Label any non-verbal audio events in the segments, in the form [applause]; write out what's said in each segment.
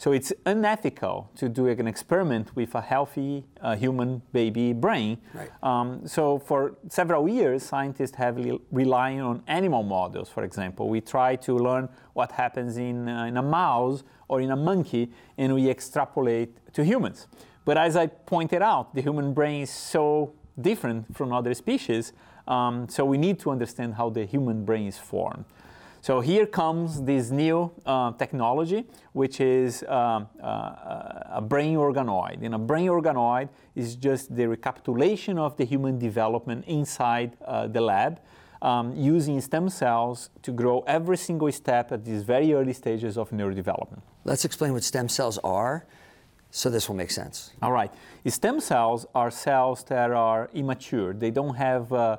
So it's unethical to do an experiment with a healthy uh, human baby brain. Right. Um, so for several years, scientists have li- relying on animal models. For example, we try to learn what happens in, uh, in a mouse or in a monkey, and we extrapolate to humans. But as I pointed out, the human brain is so different from other species, um, so we need to understand how the human brain is formed. So here comes this new uh, technology, which is um, uh, a brain organoid. And a brain organoid is just the recapitulation of the human development inside uh, the lab, um, using stem cells to grow every single step at these very early stages of neurodevelopment. Let's explain what stem cells are so this will make sense. All right. Stem cells are cells that are immature. They don't have uh,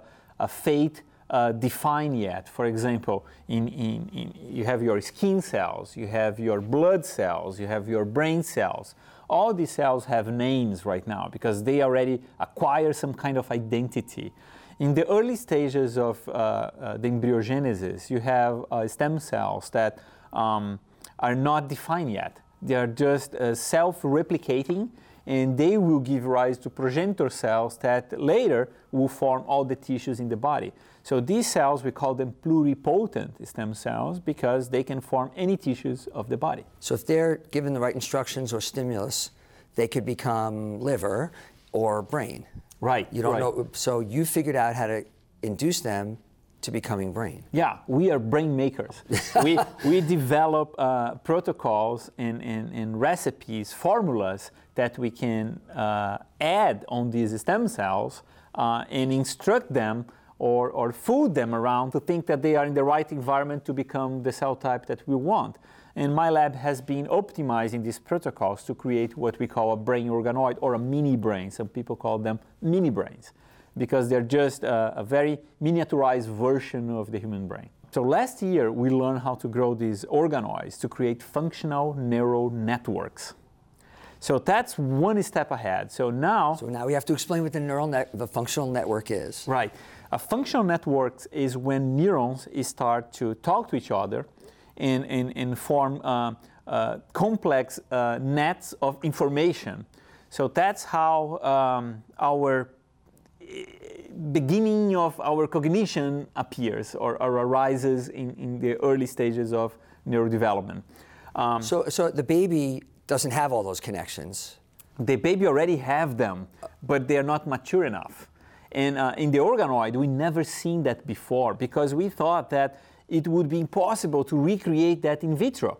fate uh, defined yet. For example, in, in, in, you have your skin cells, you have your blood cells, you have your brain cells. All these cells have names right now because they already acquire some kind of identity. In the early stages of uh, uh, the embryogenesis, you have uh, stem cells that um, are not defined yet. They are just uh, self replicating and they will give rise to progenitor cells that later will form all the tissues in the body. So these cells, we call them pluripotent stem cells because they can form any tissues of the body. So if they're given the right instructions or stimulus, they could become liver or brain. Right. You don't right. know. So you figured out how to induce them to becoming brain. Yeah, we are brain makers. [laughs] we, we develop uh, protocols and, and, and, recipes, formulas that we can uh, add on these stem cells uh, and instruct them or, or food them around to think that they are in the right environment to become the cell type that we want. And my lab has been optimizing these protocols to create what we call a brain organoid or a mini brain. Some people call them mini brains because they're just a, a, very miniaturized version of the human brain. So last year, we learned how to grow these organoids to create functional neural networks. So that's one step ahead. So now, so now we have to explain what the neural net, the functional network is. Right. A functional network is when neurons start to talk to each other and, and, and form uh, uh, complex uh, nets of information. So that's how um, our beginning of our cognition appears or, or arises in, in, the early stages of neurodevelopment. Um, so, so the baby doesn't have all those connections. The baby already have them, but they're not mature enough. And uh, in the organoid, we never seen that before because we thought that it would be impossible to recreate that in vitro.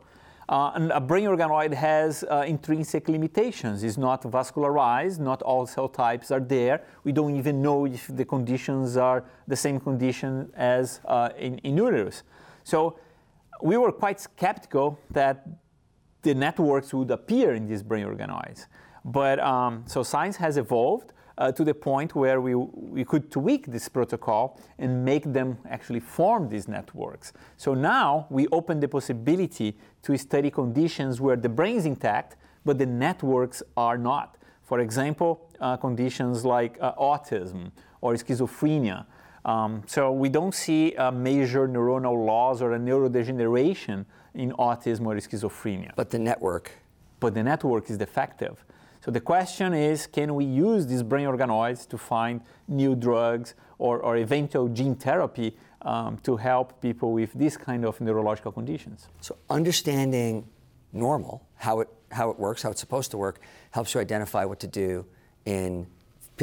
Uh, and a brain organoid has uh, intrinsic limitations. It's not vascularized, not all cell types are there. We don't even know if the conditions are the same condition as uh, in, in uterus. So we were quite skeptical that the networks would appear in these brain organoids. But um, so science has evolved uh, to the point where we, we could tweak this protocol and make them actually form these networks. So now we open the possibility to study conditions where the brain is intact, but the networks are not. For example, uh, conditions like uh, autism or schizophrenia. Um, so we don't see a major neuronal loss or a neurodegeneration in autism or schizophrenia. But the network. But the network is defective. So the question is, can we use these brain organoids to find new drugs or, or eventual gene therapy um, to help people with these kind of neurological conditions? So understanding normal, how it, how it works, how it's supposed to work, helps you identify what to do in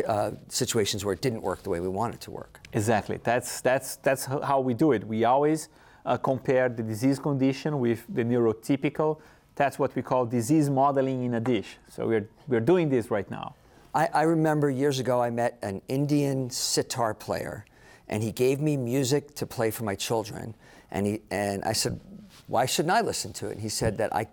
uh, situations where it didn't work the way we want it to work. Exactly. That's, that's, that's how we do it. We always uh, compare the disease condition with the neurotypical that's what we call disease modeling in a dish. So we're, we're doing this right now. I, I remember years ago I met an Indian sitar player, and he gave me music to play for my children. And, he, and I said, Why shouldn't I listen to it? And he said that I,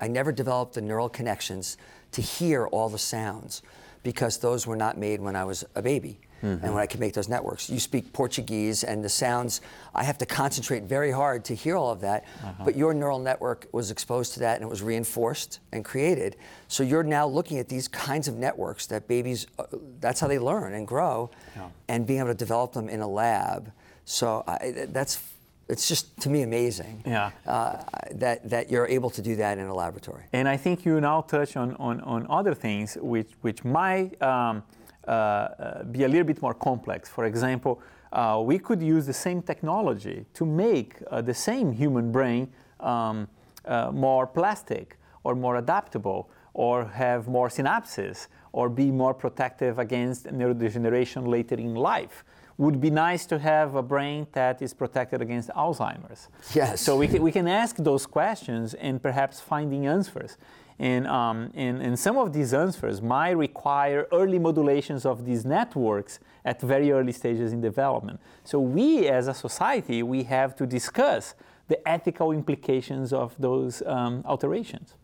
I never developed the neural connections to hear all the sounds because those were not made when I was a baby mm-hmm. and when I can make those networks. You speak Portuguese, and the sounds, I have to concentrate very hard to hear all of that. Uh-huh. But your neural network was exposed to that and it was reinforced and created. So you're now looking at these kinds of networks that babies, uh, that's how they learn and grow, yeah. and being able to develop them in a lab So I, that's it's just to me amazing Yeah. uh, that that you're able to do that in a laboratory. And I think you now touch on, on, on other things which, which my um, be a little bit more complex. For example, uh, we could use the same technology to make uh, the same human brain um, uh, more plastic or more adaptable or have more synapses or be more protective against neurodegeneration later in life. Would be nice to have a brain that is protected against Alzheimer's. Yes. So we can, we can ask those questions and perhaps finding answers. And, um, some of these answers might require early modulations of these networks at very early stages in development. So we as a society, we have to discuss the ethical implications of those um, alterations.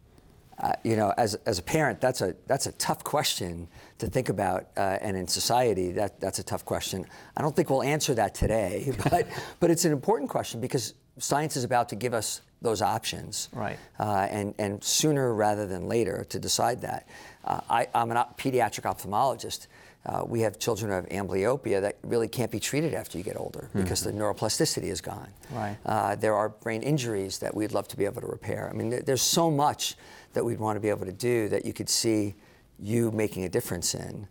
Uh, you know, as, as a parent, that's a that's a tough question to think about, uh, and in society, that that's a tough question. I don't think we'll answer that today, [laughs] but but it's an important question because science is about to give us those options, Right. Uh, and and sooner rather than later to decide that. Uh, I, I'm a op- pediatric ophthalmologist. Uh, we have children who have amblyopia that really can't be treated after you get older because the neuroplasticity is gone. Right. Uh, there are brain injuries that we'd love to be able to repair. I mean, there- there's so much that we'd want to be able to do that you could see you making a difference in.